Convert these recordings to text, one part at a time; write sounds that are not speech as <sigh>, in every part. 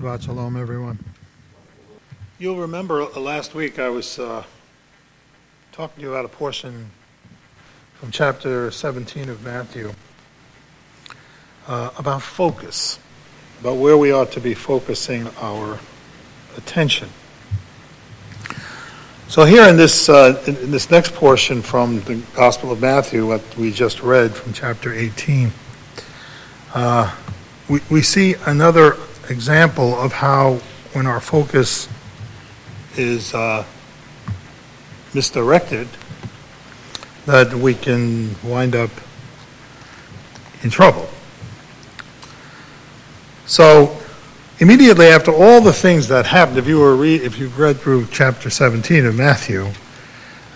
Shabbat Shalom, everyone. You'll remember uh, last week I was uh, talking to you about a portion from chapter 17 of Matthew uh, about focus, about where we ought to be focusing our attention. So here in this uh, in this next portion from the Gospel of Matthew, what we just read from chapter 18, uh, we, we see another example of how when our focus is uh, misdirected, that we can wind up in trouble. So, immediately after all the things that happened, if you were re- if you read through chapter 17 of Matthew,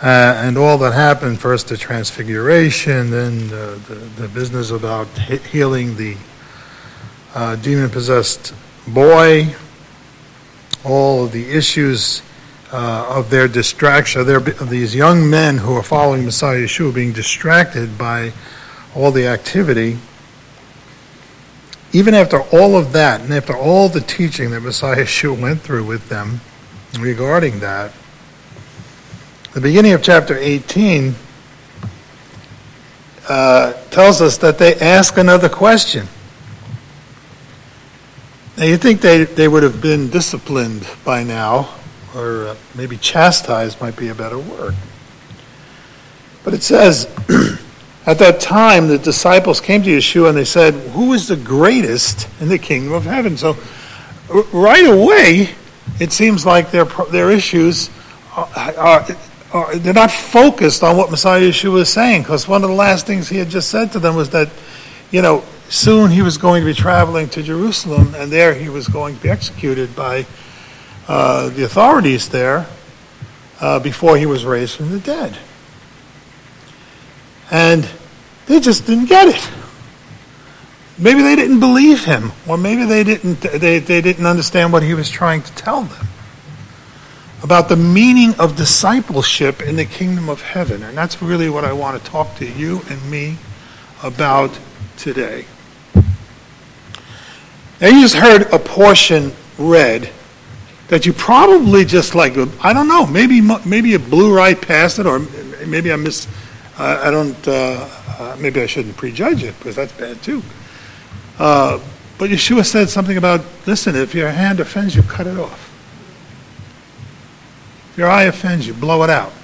uh, and all that happened, first the transfiguration, then the, the, the business about he- healing the uh, demon possessed boy, all of the issues uh, of their distraction, of, their, of these young men who are following Messiah Yeshua being distracted by all the activity. Even after all of that, and after all the teaching that Messiah Yeshua went through with them regarding that, the beginning of chapter 18 uh, tells us that they ask another question. Now, you think they, they would have been disciplined by now, or uh, maybe chastised might be a better word. But it says, <clears throat> at that time, the disciples came to Yeshua and they said, Who is the greatest in the kingdom of heaven? So, r- right away, it seems like their, their issues are, are, are, they're not focused on what Messiah Yeshua is saying, because one of the last things he had just said to them was that, you know, soon he was going to be traveling to Jerusalem, and there he was going to be executed by uh, the authorities there uh, before he was raised from the dead. And they just didn't get it. Maybe they didn't believe him, or maybe they didn't, they, they didn't understand what he was trying to tell them about the meaning of discipleship in the kingdom of heaven. And that's really what I want to talk to you and me about today. Now, you just heard a portion read that you probably just like, I don't know, maybe maybe you blew right past it, or maybe I miss, uh, I don't, uh, uh, maybe I shouldn't prejudge it because that's bad too. Uh, but Yeshua said something about, listen, if your hand offends you, cut it off. If your eye offends you, blow it out.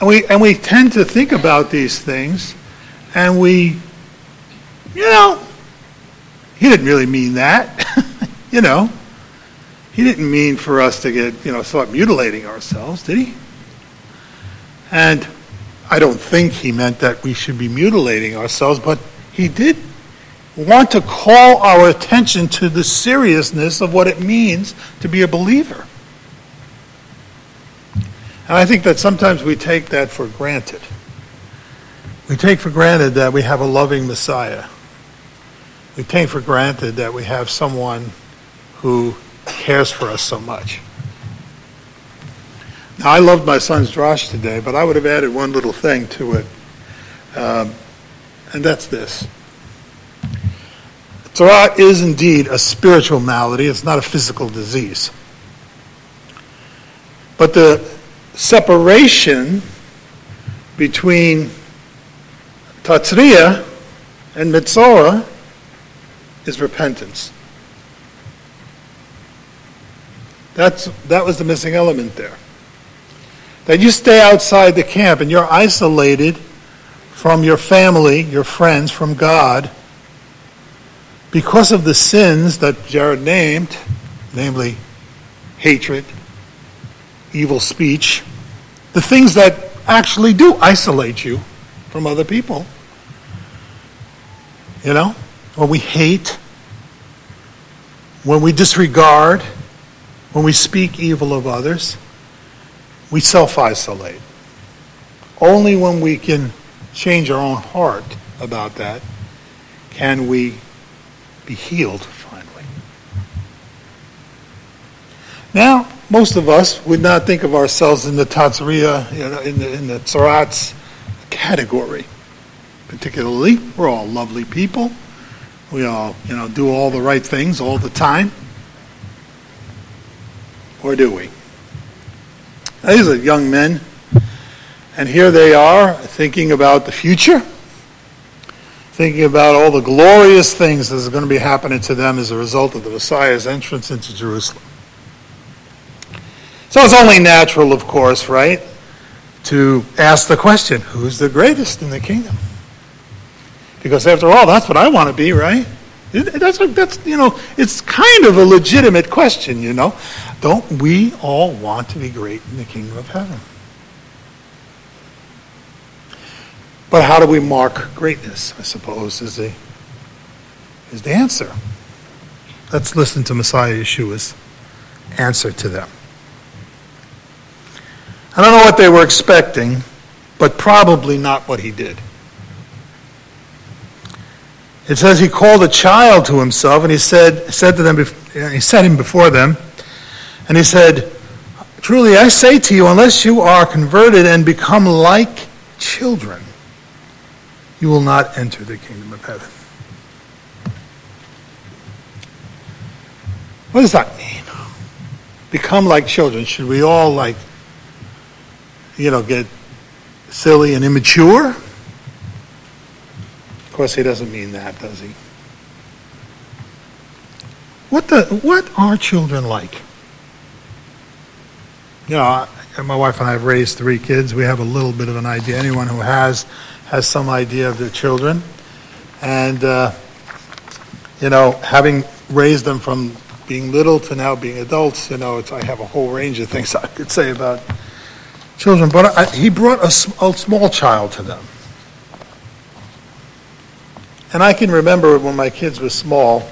And we, and we tend to think about these things, and we, you know, he didn't really mean that. <laughs> you know, he didn't mean for us to get, you know, start mutilating ourselves, did he? And I don't think he meant that we should be mutilating ourselves, but he did want to call our attention to the seriousness of what it means to be a believer. And I think that sometimes we take that for granted. We take for granted that we have a loving Messiah we take for granted that we have someone who cares for us so much. Now, I loved my son's drosh today, but I would have added one little thing to it, um, and that's this. Torah is indeed a spiritual malady, it's not a physical disease. But the separation between Tazria and Metzora is repentance. That's, that was the missing element there. That you stay outside the camp and you're isolated from your family, your friends, from God, because of the sins that Jared named, namely hatred, evil speech, the things that actually do isolate you from other people. You know? When we hate, when we disregard, when we speak evil of others, we self isolate. Only when we can change our own heart about that can we be healed finally. Now, most of us would not think of ourselves in the Tazria, you know, in the, in the tzaraat category. Particularly, we're all lovely people we all, you know, do all the right things all the time? Or do we? These are young men, and here they are thinking about the future, thinking about all the glorious things that are going to be happening to them as a result of the Messiah's entrance into Jerusalem. So it's only natural, of course, right, to ask the question who's the greatest in the kingdom? Because after all, that's what I want to be, right? That's, that's, you know, it's kind of a legitimate question, you know. Don't we all want to be great in the kingdom of heaven? But how do we mark greatness, I suppose, is the, is the answer. Let's listen to Messiah Yeshua's answer to them. I don't know what they were expecting, but probably not what he did. It says he called a child to himself and he said, said to them, he set him before them, and he said, Truly I say to you, unless you are converted and become like children, you will not enter the kingdom of heaven. What does that mean? Become like children. Should we all like, you know, get silly and immature? Course, he doesn't mean that, does he? What the what are children like? You know, my wife and I have raised three kids. We have a little bit of an idea. Anyone who has has some idea of their children, and uh, you know, having raised them from being little to now being adults, you know, I have a whole range of things <laughs> I could say about children. But I, he brought a, a small child to them. And I can remember when my kids were small,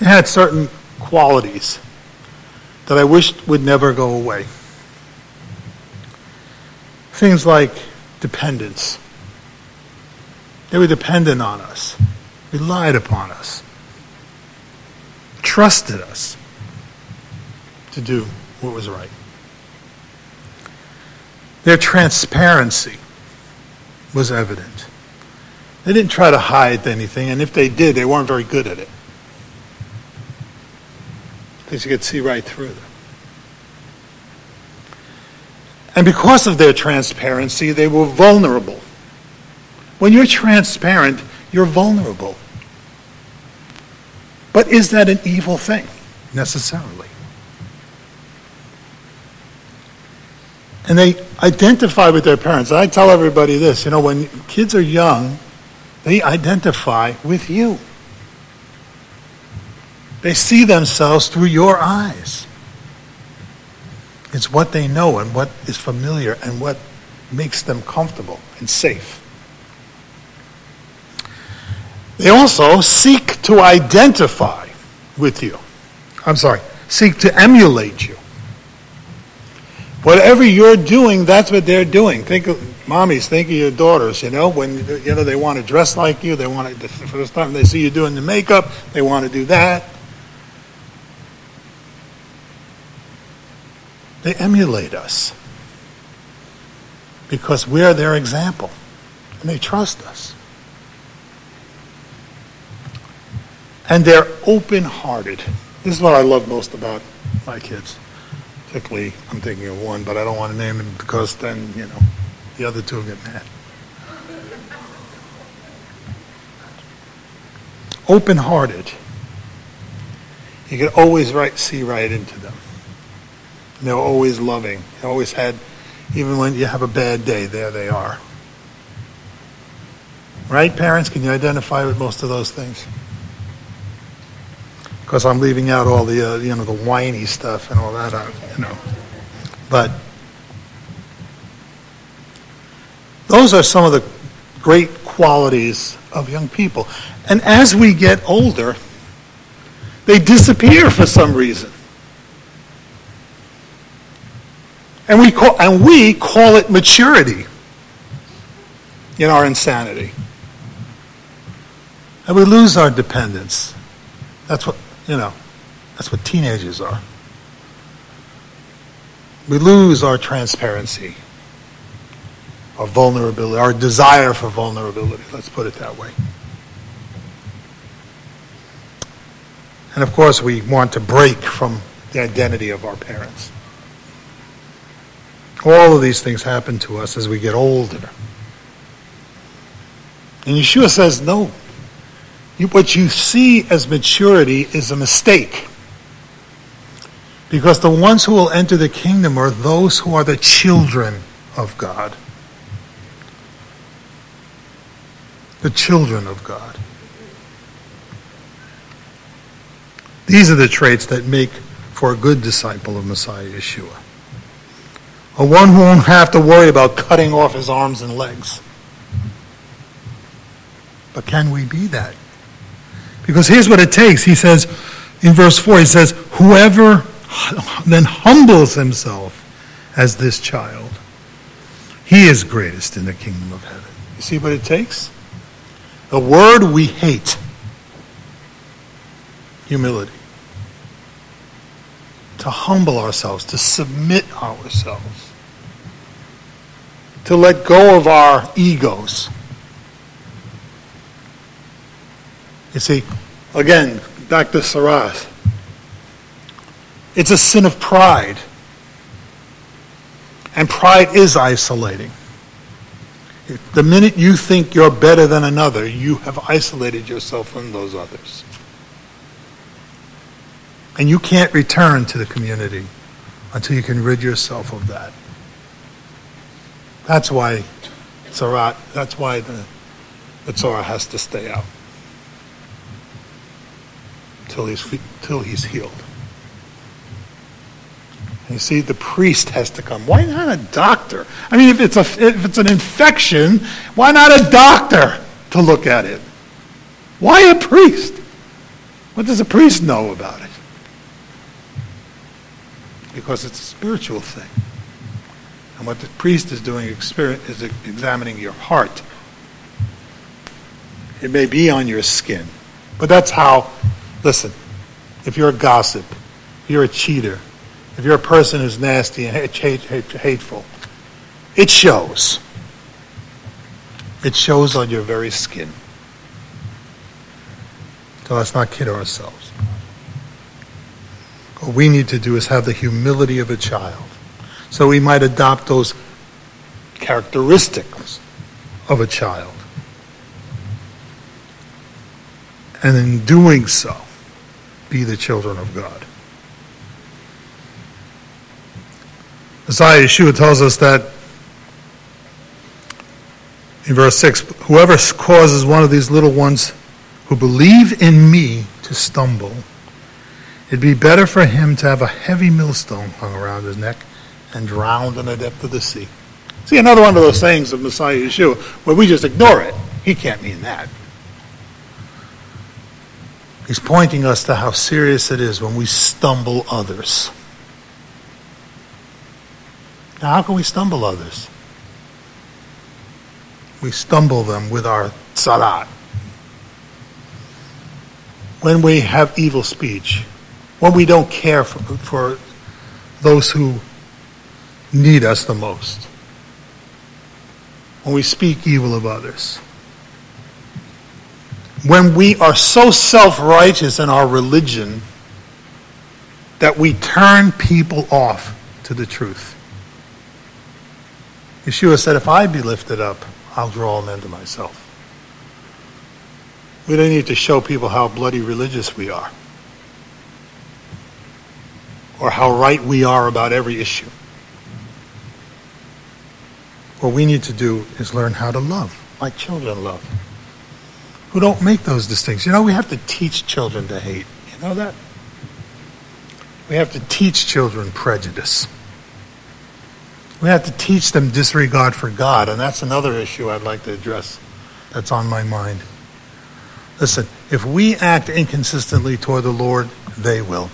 they had certain qualities that I wished would never go away. Things like dependence. They were dependent on us, relied upon us, trusted us to do what was right. Their transparency was evident. They didn't try to hide anything, and if they did, they weren't very good at it. Because you could see right through them. And because of their transparency, they were vulnerable. When you're transparent, you're vulnerable. But is that an evil thing? Necessarily. And they identify with their parents. I tell everybody this you know, when kids are young, they identify with you. They see themselves through your eyes. It's what they know and what is familiar and what makes them comfortable and safe. They also seek to identify with you. I'm sorry, seek to emulate you. Whatever you're doing, that's what they're doing. Think of mommies, think of your daughters, you know, when you know they want to dress like you, they want to for the first time they see you doing the makeup, they want to do that. They emulate us because we're their example and they trust us. And they're open hearted. This is what I love most about my kids. Particularly, I'm thinking of one, but I don't want to name him because then, you know, the other two get mad. Open hearted. You can always see right into them. They're always loving. They always had, even when you have a bad day, there they are. Right, parents? Can you identify with most of those things? Because I'm leaving out all the, uh, you know, the whiny stuff and all that, uh, you know. But those are some of the great qualities of young people. And as we get older, they disappear for some reason. And we call, and we call it maturity in our insanity. And we lose our dependence. That's what, you know, that's what teenagers are. We lose our transparency, our vulnerability, our desire for vulnerability. Let's put it that way. And of course, we want to break from the identity of our parents. All of these things happen to us as we get older. And Yeshua says, no, what you see as maturity is a mistake. Because the ones who will enter the kingdom are those who are the children of God. The children of God. These are the traits that make for a good disciple of Messiah Yeshua. A one who won't have to worry about cutting off his arms and legs. But can we be that? Because here's what it takes. He says in verse 4, he says, Whoever <laughs> then humbles himself as this child, he is greatest in the kingdom of heaven. You see what it takes? A word we hate humility. To humble ourselves, to submit ourselves, to let go of our egos. You see, again, back to tzaraat. It's a sin of pride. And pride is isolating. The minute you think you're better than another, you have isolated yourself from those others. And you can't return to the community until you can rid yourself of that. That's why Tzara, that's why the, the has to stay out till he's, till he's healed. You see, the priest has to come. Why not a doctor? I mean, if it's, a, if it's an infection, why not a doctor to look at it? Why a priest? What does a priest know about it? Because it's a spiritual thing. And what the priest is doing is examining your heart. It may be on your skin. But that's how, listen, if you're a gossip, if you're a cheater, if you're a person who's nasty and hate, hate, hateful, it shows. It shows on your very skin. So let's not kid ourselves. What we need to do is have the humility of a child. So we might adopt those characteristics of a child. And in doing so, be the children of God. Messiah Yeshua tells us that in verse 6 whoever causes one of these little ones who believe in me to stumble, it'd be better for him to have a heavy millstone hung around his neck and drowned in the depth of the sea. See, another one of those sayings of Messiah Yeshua where we just ignore it. He can't mean that. He's pointing us to how serious it is when we stumble others. Now, how can we stumble others? We stumble them with our tzaraat. When we have evil speech, when we don't care for, for those who need us the most, when we speak evil of others, when we are so self righteous in our religion that we turn people off to the truth. Yeshua said, If I be lifted up, I'll draw them to myself. We don't need to show people how bloody religious we are or how right we are about every issue. What we need to do is learn how to love like children love, who don't make those distinctions. You know, we have to teach children to hate. You know that? We have to teach children prejudice. We have to teach them disregard for God, and that's another issue I'd like to address that's on my mind. Listen, if we act inconsistently toward the Lord, they will.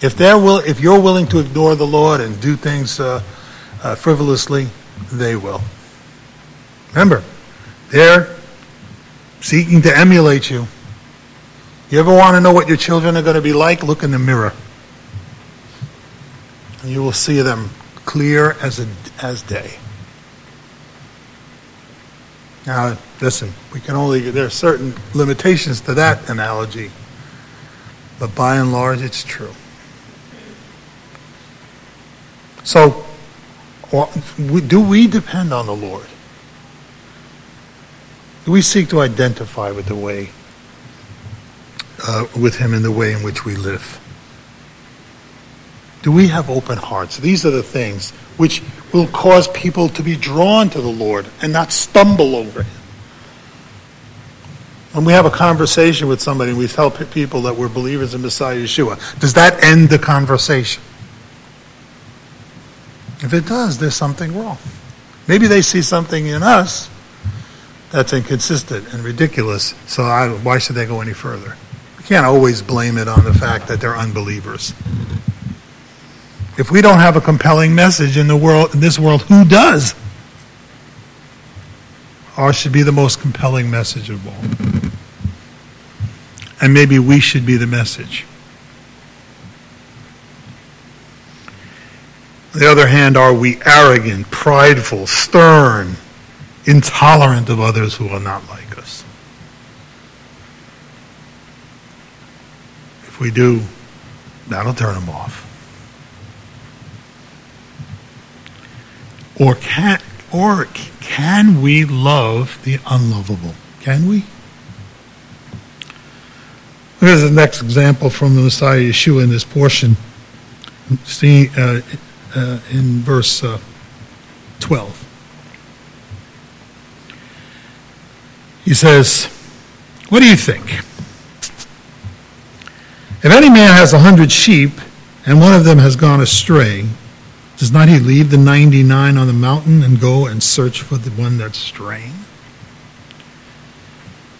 If they're will, if you're willing to ignore the Lord and do things uh, uh, frivolously, they will. Remember, they're seeking to emulate you. You ever want to know what your children are going to be like? Look in the mirror. And you will see them clear as, a, as day. Now, listen, we can only, there are certain limitations to that analogy. but by and large, it's true. So, do we depend on the Lord? Do we seek to identify with the way, uh, with Him in the way in which we live? Do we have open hearts? These are the things which will cause people to be drawn to the Lord and not stumble over Him. When we have a conversation with somebody and we tell people that we're believers in Messiah Yeshua, does that end the conversation? If it does, there's something wrong. Maybe they see something in us that's inconsistent and ridiculous, so I, why should they go any further? We can't always blame it on the fact that they're unbelievers. If we don't have a compelling message in the world, in this world, who does? Ours should be the most compelling message of all. And maybe we should be the message. On the other hand, are we arrogant, prideful, stern, intolerant of others who are not like us? If we do, that'll turn them off. Or can, or can we love the unlovable? Can we? Here's the next example from the Messiah Yeshua in this portion. See, uh, uh, in verse uh, 12. He says, What do you think? If any man has a hundred sheep and one of them has gone astray, does not he leave the 99 on the mountain and go and search for the one that's straying?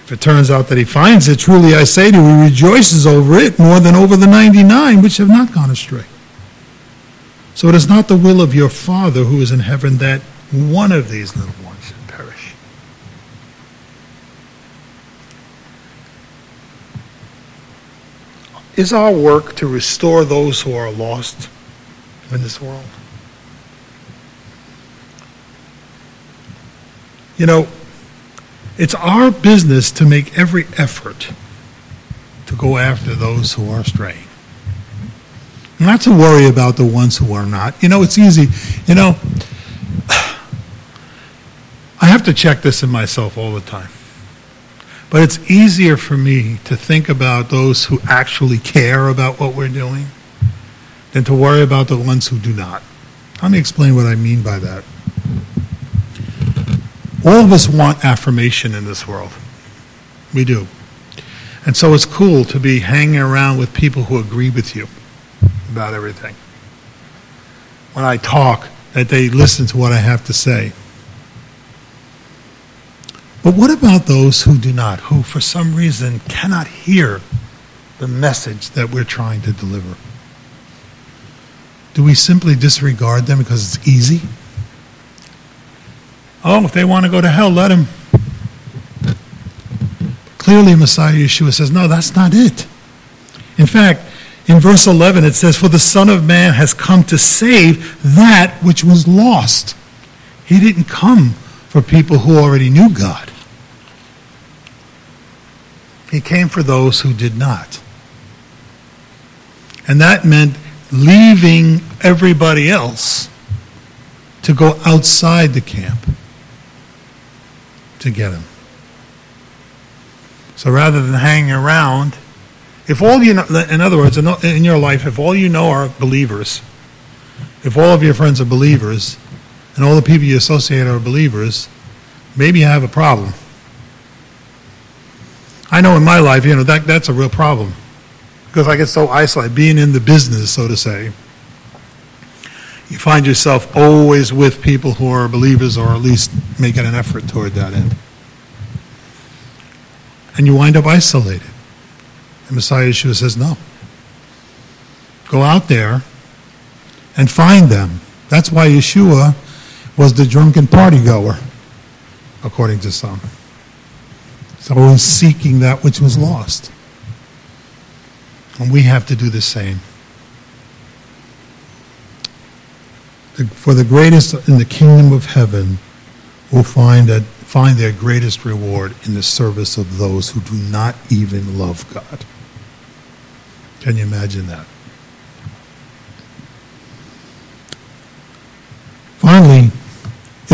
If it turns out that he finds it, truly I say to you, he rejoices over it more than over the 99 which have not gone astray. So it is not the will of your Father who is in heaven that one of these little ones should perish. Is our work to restore those who are lost in this world? You know, it's our business to make every effort to go after those who are straying. Not to worry about the ones who are not. You know, it's easy. You know, <sighs> I have to check this in myself all the time. But it's easier for me to think about those who actually care about what we're doing than to worry about the ones who do not. Let me explain what I mean by that. All of us want affirmation in this world. We do. And so it's cool to be hanging around with people who agree with you about everything. When I talk, that they listen to what I have to say. But what about those who do not, who for some reason cannot hear the message that we're trying to deliver? Do we simply disregard them because it's easy? Oh, if they want to go to hell, let them. Clearly, Messiah Yeshua says, no, that's not it. In fact, in verse 11, it says, For the Son of Man has come to save that which was lost. He didn't come for people who already knew God, He came for those who did not. And that meant leaving everybody else to go outside the camp to get him. So rather than hanging around, if all you know, in other words, in your life, if all you know are believers, if all of your friends are believers, and all the people you associate are believers, maybe you have a problem. I know in my life, you know, that, that's a real problem. Because I get so isolated, being in the business, so to say, you find yourself always with people who are believers or at least making an effort toward that end. And you wind up isolated. And Messiah Yeshua says, no. Go out there and find them. That's why Yeshua was the drunken party goer, according to some. So always seeking that which was lost. And we have to do the same. For the greatest in the kingdom of heaven will find that find their greatest reward in the service of those who do not even love God. Can you imagine that? Finally,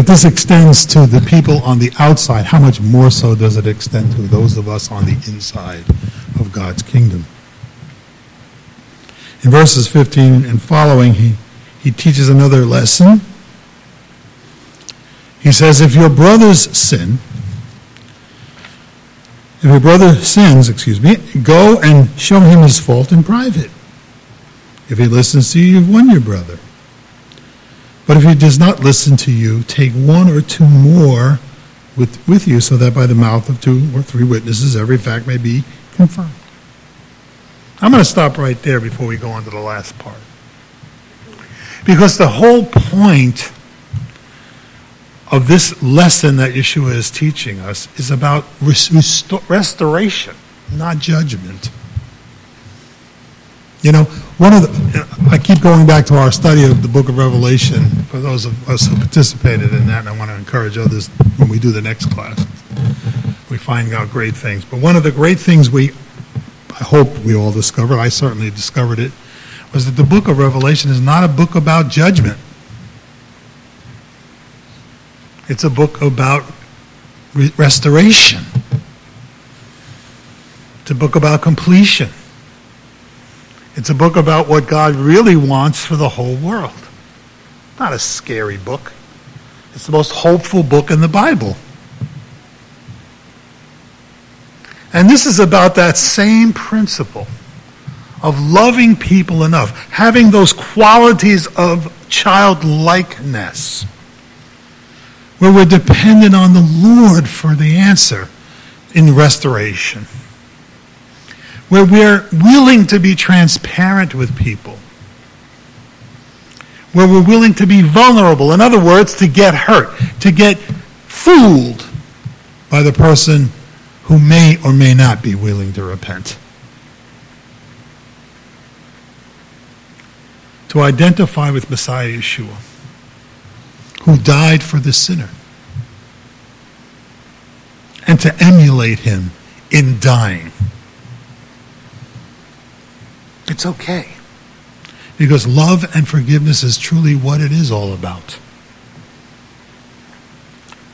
if this extends to the people on the outside, how much more so does it extend to those of us on the inside of God's kingdom? In verses 15 and following, he, he teaches another lesson. He says, If your brothers sin, if your brother sins, excuse me, go and show him his fault in private. If he listens to you, you've won your brother. But if he does not listen to you, take one or two more with, with you, so that by the mouth of two or three witnesses every fact may be confirmed. I'm going to stop right there before we go on to the last part. Because the whole point of this lesson that Yeshua is teaching us is about restoration, not judgment. You know, one of the, I keep going back to our study of the book of Revelation for those of us who participated in that, and I want to encourage others when we do the next class. We find out great things. But one of the great things we, I hope we all discovered, I certainly discovered it, was that the book of Revelation is not a book about judgment. It's a book about re- restoration. It's a book about completion. It's a book about what God really wants for the whole world. Not a scary book. It's the most hopeful book in the Bible. And this is about that same principle of loving people enough, having those qualities of childlikeness, where we're dependent on the Lord for the answer in restoration where we're willing to be transparent with people, where we're willing to be vulnerable. In other words, to get hurt, to get fooled by the person who may or may not be willing to repent. To identify with Messiah Yeshua, who died for the sinner, and to emulate him in dying. It's okay. Because love and forgiveness is truly what it is all about.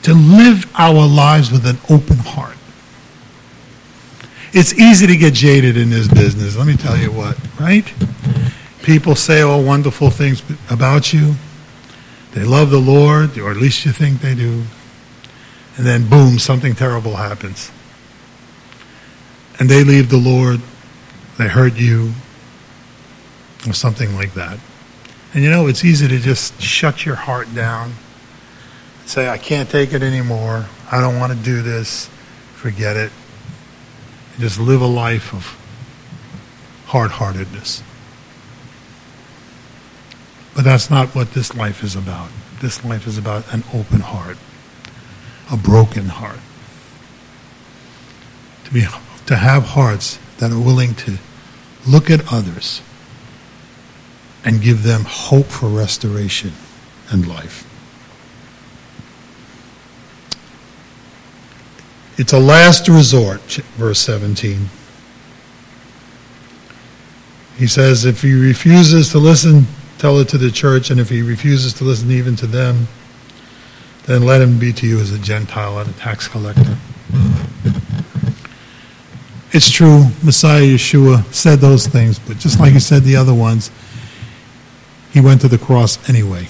To live our lives with an open heart. It's easy to get jaded in this business, let me tell you what, right? People say all wonderful things about you. They love the Lord, or at least you think they do. And then, boom, something terrible happens. And they leave the Lord, they hurt you, or something like that. And you know, it's easy to just shut your heart down, say, I can't take it anymore. I don't want to do this. Forget it. And just live a life of hard heartedness. But that's not what this life is about. This life is about an open heart, a broken heart. To, be, to have hearts that are willing to look at others and give them hope for restoration and life. It's a last resort, verse 17. He says, if he refuses to listen, tell it to the church, and if he refuses to listen even to them, then let him be to you as a Gentile and a tax collector. It's true, Messiah Yeshua said those things, but just like he said the other ones, he went to the cross anyway.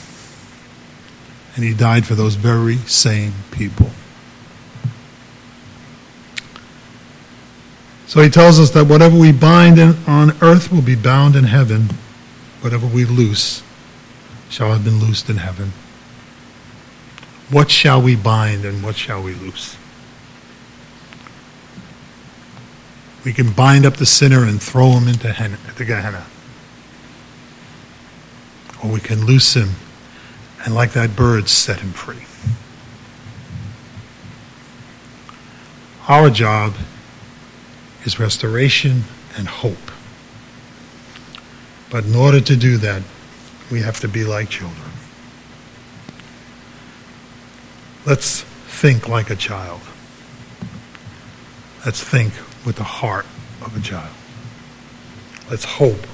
And he died for those very same people. So he tells us that whatever we bind in, on earth will be bound in heaven. Whatever we loose shall have been loosed in heaven. What shall we bind and what shall we loose? We can bind up the sinner and throw him into Gehenna or we can loose him and, like that bird, set him free. Our job is restoration and hope. But in order to do that, we have to be like children. Let's think like a child. Let's think with the heart of a child. Let's hope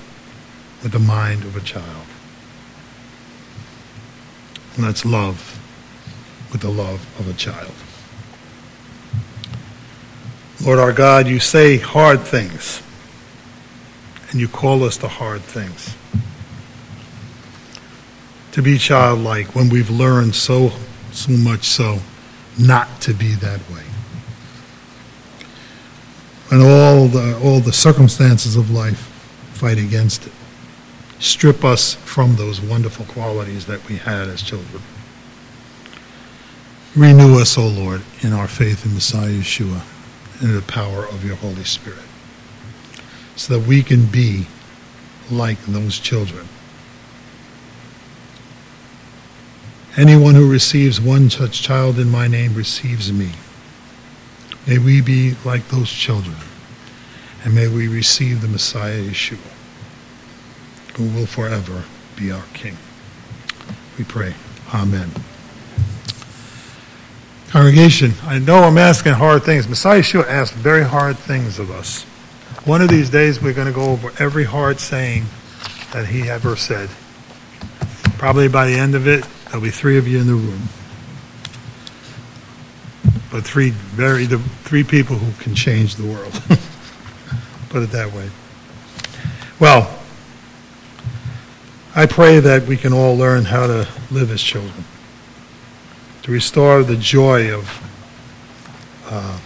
with the mind of a child. And let's love with the love of a child. Lord our God, you say hard things, and you call us to hard things. To be childlike when we've learned so, so much so not to be that way. And all the, all the circumstances of life fight against it. Strip us from those wonderful qualities that we had as children. Renew us, O Lord, in our faith in Messiah Yeshua and in the power of your Holy Spirit, so that we can be like those children. Anyone who receives one such child in my name receives me. May we be like those children, and may we receive the Messiah Yeshua, who will forever be our King. We pray. Amen. Congregation, I know I'm asking hard things. Messiah Yeshua asked very hard things of us. One of these days, we're going to go over every hard saying that he ever said. Probably by the end of it, there'll be three of you in the room. But three very the three people who can change the world. <laughs> Put it that way. Well, I pray that we can all learn how to live as children to restore the joy of, uh,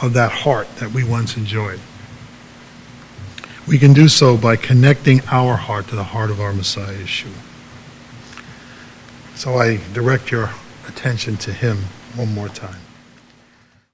of that heart that we once enjoyed. We can do so by connecting our heart to the heart of our Messiah, Yeshua. So I direct your attention to him one more time.